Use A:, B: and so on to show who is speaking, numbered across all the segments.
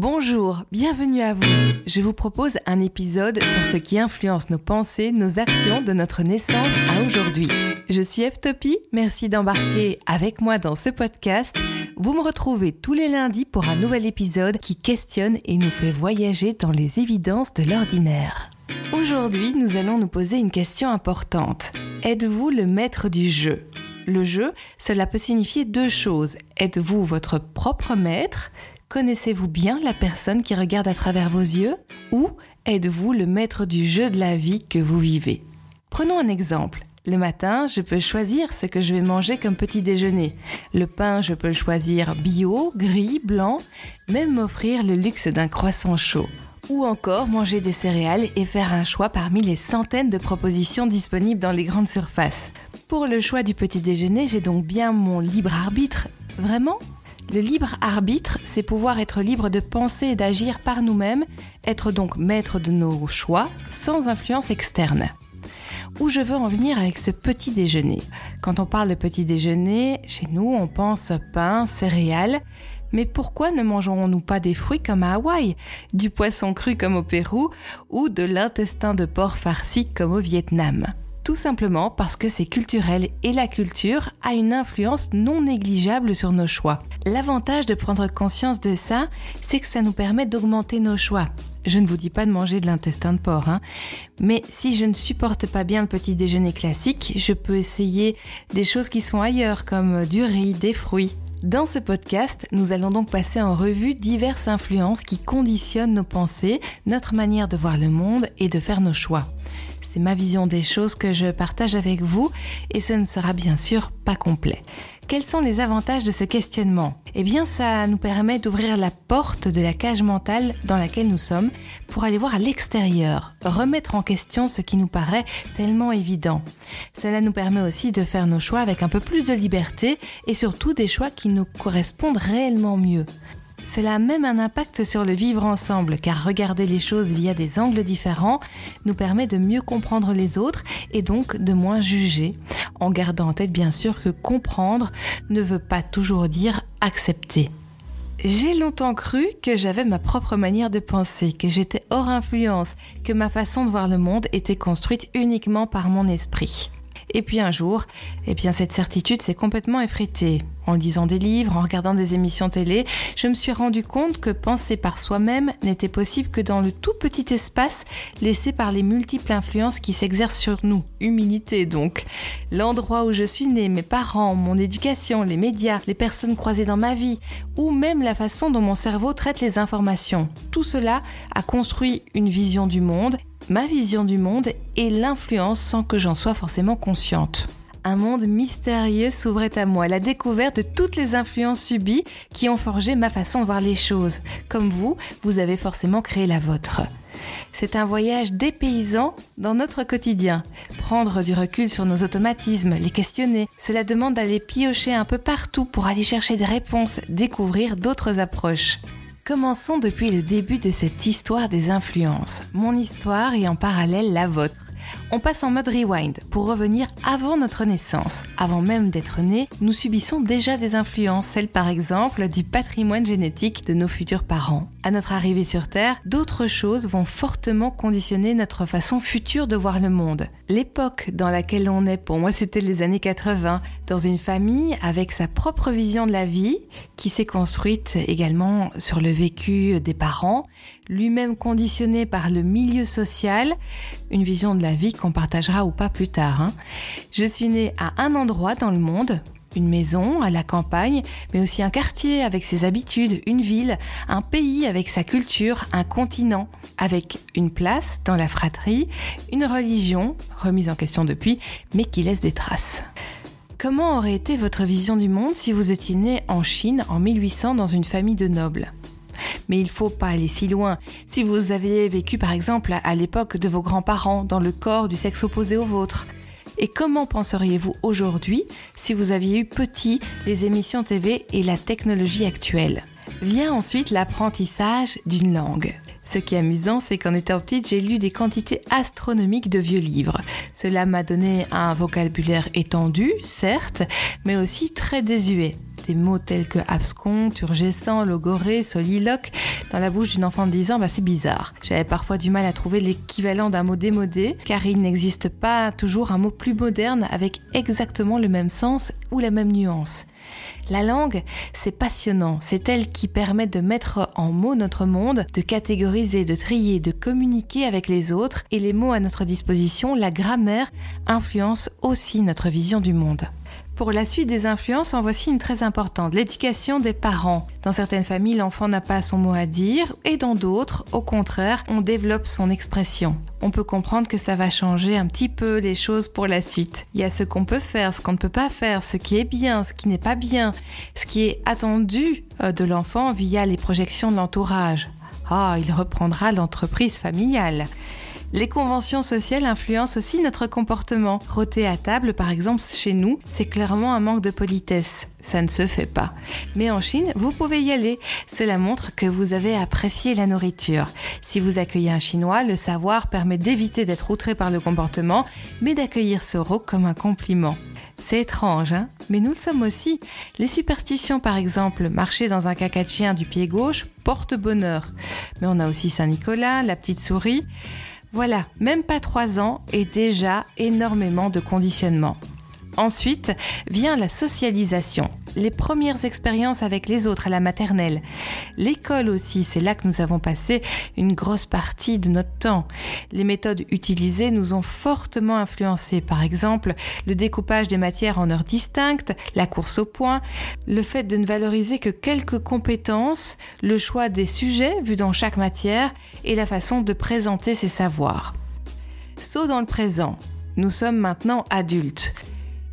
A: Bonjour, bienvenue à vous. Je vous propose un épisode sur ce qui influence nos pensées, nos actions de notre naissance à aujourd'hui. Je suis Eftopie, merci d'embarquer avec moi dans ce podcast. Vous me retrouvez tous les lundis pour un nouvel épisode qui questionne et nous fait voyager dans les évidences de l'ordinaire. Aujourd'hui, nous allons nous poser une question importante. Êtes-vous le maître du jeu? Le jeu, cela peut signifier deux choses. Êtes-vous votre propre maître? Connaissez-vous bien la personne qui regarde à travers vos yeux Ou êtes-vous le maître du jeu de la vie que vous vivez? Prenons un exemple. Le matin, je peux choisir ce que je vais manger comme petit déjeuner. Le pain, je peux le choisir bio, gris, blanc, même m'offrir le luxe d'un croissant chaud. Ou encore manger des céréales et faire un choix parmi les centaines de propositions disponibles dans les grandes surfaces. Pour le choix du petit déjeuner, j'ai donc bien mon libre arbitre. Vraiment? Le libre arbitre, c'est pouvoir être libre de penser et d'agir par nous-mêmes, être donc maître de nos choix sans influence externe. Où je veux en venir avec ce petit déjeuner? Quand on parle de petit déjeuner, chez nous, on pense pain, céréales. Mais pourquoi ne mangeons-nous pas des fruits comme à Hawaï, du poisson cru comme au Pérou ou de l'intestin de porc farci comme au Vietnam? Tout simplement parce que c'est culturel et la culture a une influence non négligeable sur nos choix. L'avantage de prendre conscience de ça, c'est que ça nous permet d'augmenter nos choix. Je ne vous dis pas de manger de l'intestin de porc, hein. mais si je ne supporte pas bien le petit déjeuner classique, je peux essayer des choses qui sont ailleurs, comme du riz, des fruits. Dans ce podcast, nous allons donc passer en revue diverses influences qui conditionnent nos pensées, notre manière de voir le monde et de faire nos choix. Ma vision des choses que je partage avec vous et ce ne sera bien sûr pas complet. Quels sont les avantages de ce questionnement? Eh bien, ça nous permet d'ouvrir la porte de la cage mentale dans laquelle nous sommes pour aller voir à l'extérieur, remettre en question ce qui nous paraît tellement évident. Cela nous permet aussi de faire nos choix avec un peu plus de liberté et surtout des choix qui nous correspondent réellement mieux. Cela a même un impact sur le vivre ensemble, car regarder les choses via des angles différents nous permet de mieux comprendre les autres et donc de moins juger, en gardant en tête bien sûr que comprendre ne veut pas toujours dire accepter. J'ai longtemps cru que j'avais ma propre manière de penser, que j'étais hors influence, que ma façon de voir le monde était construite uniquement par mon esprit. Et puis un jour, eh bien cette certitude s'est complètement effritée. En lisant des livres, en regardant des émissions télé, je me suis rendu compte que penser par soi-même n'était possible que dans le tout petit espace laissé par les multiples influences qui s'exercent sur nous. Humilité donc. L'endroit où je suis né, mes parents, mon éducation, les médias, les personnes croisées dans ma vie, ou même la façon dont mon cerveau traite les informations. Tout cela a construit une vision du monde ma vision du monde et l'influence sans que j'en sois forcément consciente. Un monde mystérieux s'ouvrait à moi, la découverte de toutes les influences subies qui ont forgé ma façon de voir les choses. Comme vous, vous avez forcément créé la vôtre. C'est un voyage dépaysant dans notre quotidien. Prendre du recul sur nos automatismes, les questionner, cela demande d'aller piocher un peu partout pour aller chercher des réponses, découvrir d'autres approches. Commençons depuis le début de cette histoire des influences, mon histoire et en parallèle la vôtre. On passe en mode rewind pour revenir avant notre naissance. Avant même d'être nés, nous subissons déjà des influences, celles par exemple du patrimoine génétique de nos futurs parents. À notre arrivée sur Terre, d'autres choses vont fortement conditionner notre façon future de voir le monde. L'époque dans laquelle on est, pour moi c'était les années 80, dans une famille avec sa propre vision de la vie, qui s'est construite également sur le vécu des parents, lui-même conditionné par le milieu social, une vision de la vie qu'on partagera ou pas plus tard. Hein. Je suis née à un endroit dans le monde, une maison à la campagne, mais aussi un quartier avec ses habitudes, une ville, un pays avec sa culture, un continent avec une place dans la fratrie, une religion, remise en question depuis, mais qui laisse des traces. Comment aurait été votre vision du monde si vous étiez né en Chine en 1800 dans une famille de nobles? Mais il faut pas aller si loin. Si vous aviez vécu par exemple à l'époque de vos grands-parents dans le corps du sexe opposé au vôtre, et comment penseriez-vous aujourd'hui si vous aviez eu petit les émissions TV et la technologie actuelle? Vient ensuite l'apprentissage d'une langue. Ce qui est amusant, c'est qu'en étant petite, j'ai lu des quantités astronomiques de vieux livres. Cela m'a donné un vocabulaire étendu, certes, mais aussi très désuet. Mots tels que abscon, turgescent, logoré, soliloque dans la bouche d'une enfant de 10 ans, bah c'est bizarre. J'avais parfois du mal à trouver l'équivalent d'un mot démodé, car il n'existe pas toujours un mot plus moderne avec exactement le même sens ou la même nuance. La langue, c'est passionnant, c'est elle qui permet de mettre en mots notre monde, de catégoriser, de trier, de communiquer avec les autres, et les mots à notre disposition, la grammaire, influencent aussi notre vision du monde. Pour la suite des influences, en voici une très importante, l'éducation des parents. Dans certaines familles, l'enfant n'a pas son mot à dire et dans d'autres, au contraire, on développe son expression. On peut comprendre que ça va changer un petit peu les choses pour la suite. Il y a ce qu'on peut faire, ce qu'on ne peut pas faire, ce qui est bien, ce qui n'est pas bien, ce qui est attendu euh, de l'enfant via les projections de l'entourage. Ah, il reprendra l'entreprise familiale. Les conventions sociales influencent aussi notre comportement. Roter à table, par exemple, chez nous, c'est clairement un manque de politesse. Ça ne se fait pas. Mais en Chine, vous pouvez y aller. Cela montre que vous avez apprécié la nourriture. Si vous accueillez un Chinois, le savoir permet d'éviter d'être outré par le comportement, mais d'accueillir ce rot comme un compliment. C'est étrange, hein? Mais nous le sommes aussi. Les superstitions, par exemple, marcher dans un caca de chien du pied gauche porte bonheur. Mais on a aussi Saint-Nicolas, la petite souris. Voilà, même pas trois ans et déjà énormément de conditionnement. Ensuite vient la socialisation, les premières expériences avec les autres à la maternelle. L'école aussi, c'est là que nous avons passé une grosse partie de notre temps. Les méthodes utilisées nous ont fortement influencés. Par exemple, le découpage des matières en heures distinctes, la course au point, le fait de ne valoriser que quelques compétences, le choix des sujets vus dans chaque matière et la façon de présenter ses savoirs. Saut dans le présent. Nous sommes maintenant adultes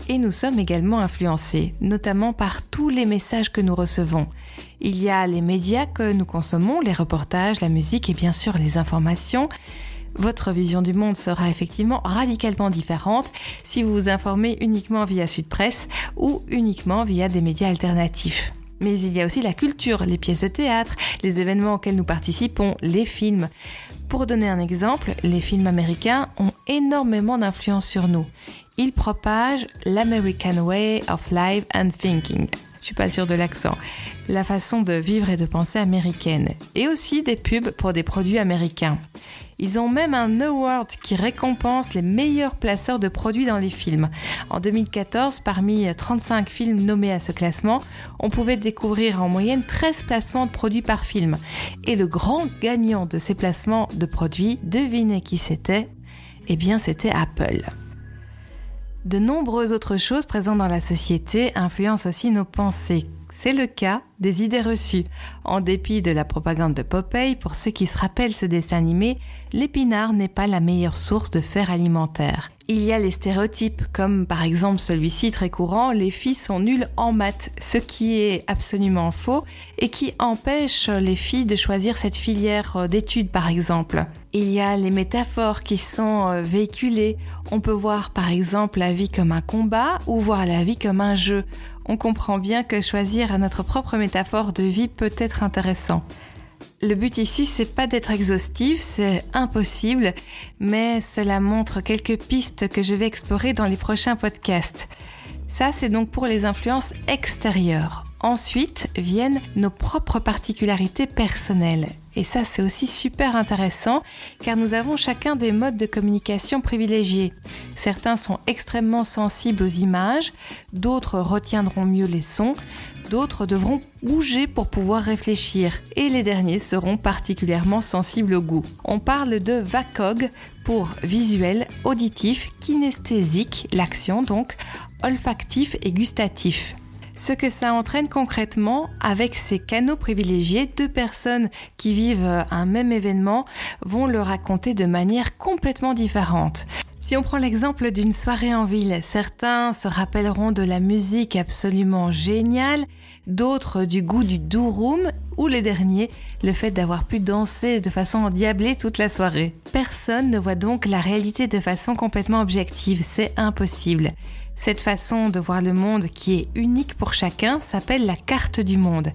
A: et nous sommes également influencés, notamment par tous les messages que nous recevons. Il y a les médias que nous consommons, les reportages, la musique et bien sûr les informations. Votre vision du monde sera effectivement radicalement différente si vous vous informez uniquement via Sud Presse ou uniquement via des médias alternatifs. Mais il y a aussi la culture, les pièces de théâtre, les événements auxquels nous participons, les films. Pour donner un exemple, les films américains ont énormément d'influence sur nous il propage l'American Way of Life and Thinking. Je suis pas sûre de l'accent. La façon de vivre et de penser américaine. Et aussi des pubs pour des produits américains. Ils ont même un award qui récompense les meilleurs placeurs de produits dans les films. En 2014, parmi 35 films nommés à ce classement, on pouvait découvrir en moyenne 13 placements de produits par film. Et le grand gagnant de ces placements de produits, devinez qui c'était? Eh bien, c'était Apple. De nombreuses autres choses présentes dans la société influencent aussi nos pensées. C'est le cas des idées reçues. En dépit de la propagande de Popeye, pour ceux qui se rappellent ce dessin animé, l'épinard n'est pas la meilleure source de fer alimentaire. Il y a les stéréotypes, comme par exemple celui-ci très courant, les filles sont nulles en maths, ce qui est absolument faux et qui empêche les filles de choisir cette filière d'études par exemple. Il y a les métaphores qui sont euh, véhiculées. On peut voir par exemple la vie comme un combat ou voir la vie comme un jeu. On comprend bien que choisir notre propre métaphore de vie peut être intéressant. Le but ici, c'est pas d'être exhaustif, c'est impossible, mais cela montre quelques pistes que je vais explorer dans les prochains podcasts. Ça, c'est donc pour les influences extérieures. Ensuite viennent nos propres particularités personnelles. Et ça, c'est aussi super intéressant car nous avons chacun des modes de communication privilégiés. Certains sont extrêmement sensibles aux images, d'autres retiendront mieux les sons, d'autres devront bouger pour pouvoir réfléchir et les derniers seront particulièrement sensibles au goût. On parle de VACOG pour visuel, auditif, kinesthésique, l'action donc, olfactif et gustatif ce que ça entraîne concrètement avec ces canaux privilégiés, deux personnes qui vivent un même événement vont le raconter de manière complètement différente. Si on prend l'exemple d'une soirée en ville, certains se rappelleront de la musique absolument géniale, d'autres du goût du room ou les derniers, le fait d'avoir pu danser de façon endiablée toute la soirée. Personne ne voit donc la réalité de façon complètement objective, c'est impossible. Cette façon de voir le monde qui est unique pour chacun s'appelle la carte du monde.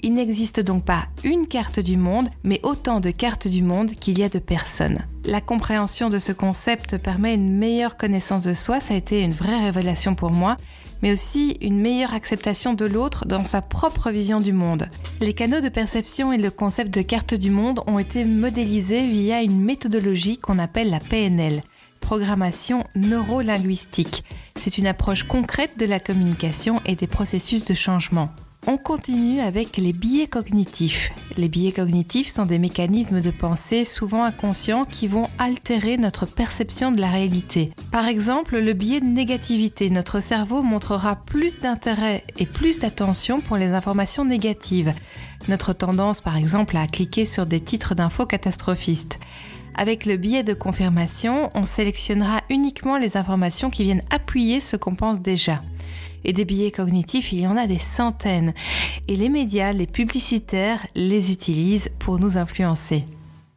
A: Il n'existe donc pas une carte du monde, mais autant de cartes du monde qu'il y a de personnes. La compréhension de ce concept permet une meilleure connaissance de soi, ça a été une vraie révélation pour moi. mais aussi une meilleure acceptation de l'autre dans sa propre vision du monde. Les canaux de perception et le concept de carte du monde ont été modélisés via une méthodologie qu'on appelle la PNL, programmation neurolinguistique. C'est une approche concrète de la communication et des processus de changement. On continue avec les biais cognitifs. Les biais cognitifs sont des mécanismes de pensée souvent inconscients qui vont altérer notre perception de la réalité. Par exemple, le biais de négativité. Notre cerveau montrera plus d'intérêt et plus d'attention pour les informations négatives. Notre tendance, par exemple, à cliquer sur des titres d'infos catastrophistes. Avec le biais de confirmation, on sélectionnera uniquement les informations qui viennent appuyer ce qu'on pense déjà. Et des biais cognitifs, il y en a des centaines. Et les médias, les publicitaires les utilisent pour nous influencer.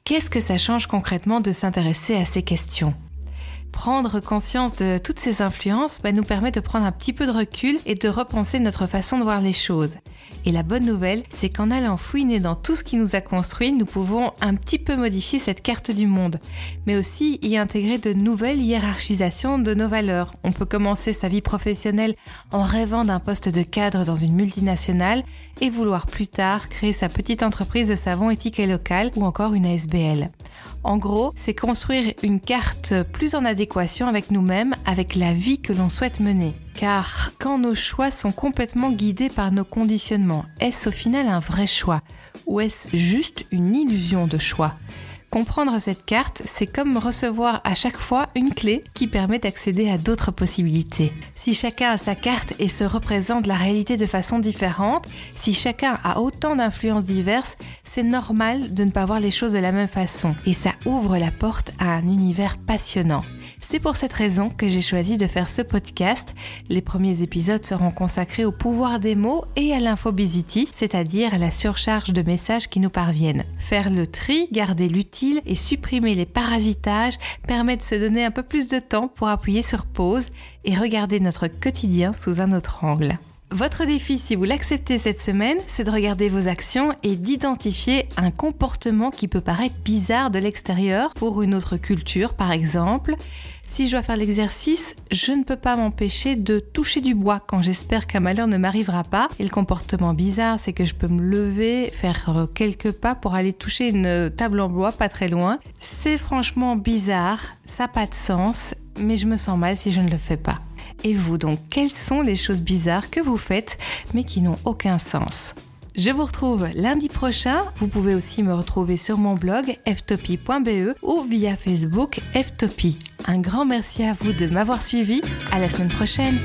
A: Qu'est-ce que ça change concrètement de s'intéresser à ces questions? Prendre conscience de toutes ces influences bah, nous permet de prendre un petit peu de recul et de repenser notre façon de voir les choses. Et la bonne nouvelle, c'est qu'en allant fouiner dans tout ce qui nous a construit, nous pouvons un petit peu modifier cette carte du monde, mais aussi y intégrer de nouvelles hiérarchisations de nos valeurs. On peut commencer sa vie professionnelle en rêvant d'un poste de cadre dans une multinationale et vouloir plus tard créer sa petite entreprise de savon éthique local ou encore une ASBL. En gros, c'est construire une carte plus en adéquation avec nous-mêmes, avec la vie que l'on souhaite mener. Car quand nos choix sont complètement guidés par nos conditionnements, est-ce au final un vrai choix? Ou est-ce juste une illusion de choix? Comprendre cette carte, c'est comme recevoir à chaque fois une clé qui permet d'accéder à d'autres possibilités. Si chacun a sa carte et se représente la réalité de façon différente, si chacun a autant d'influences diverses, c'est normal de ne pas voir les choses de la même façon. Et ça ouvre la porte à un univers passionnant. C'est pour cette raison que j'ai choisi de faire ce podcast. Les premiers épisodes seront consacrés au pouvoir des mots et à l'infobésité, c'est-à-dire à la surcharge de messages qui nous parviennent. Faire le tri, garder l'utile et supprimer les parasitages permet de se donner un peu plus de temps pour appuyer sur pause et regarder notre quotidien sous un autre angle. Votre défi, si vous l'acceptez cette semaine, c'est de regarder vos actions et d'identifier un comportement qui peut paraître bizarre de l'extérieur pour une autre culture, par exemple. Si je dois faire l'exercice, je ne peux pas m'empêcher de toucher du bois quand j'espère qu'un malheur ne m'arrivera pas. Et le comportement bizarre, c'est que je peux me lever, faire quelques pas pour aller toucher une table en bois pas très loin. C'est franchement bizarre, ça n'a pas de sens, mais je me sens mal si je ne le fais pas. Et vous donc, quelles sont les choses bizarres que vous faites mais qui n'ont aucun sens? Je vous retrouve lundi prochain. Vous pouvez aussi me retrouver sur mon blog ftopie.be ou via Facebook ftopie. Un grand merci à vous de m'avoir suivi. À la semaine prochaine.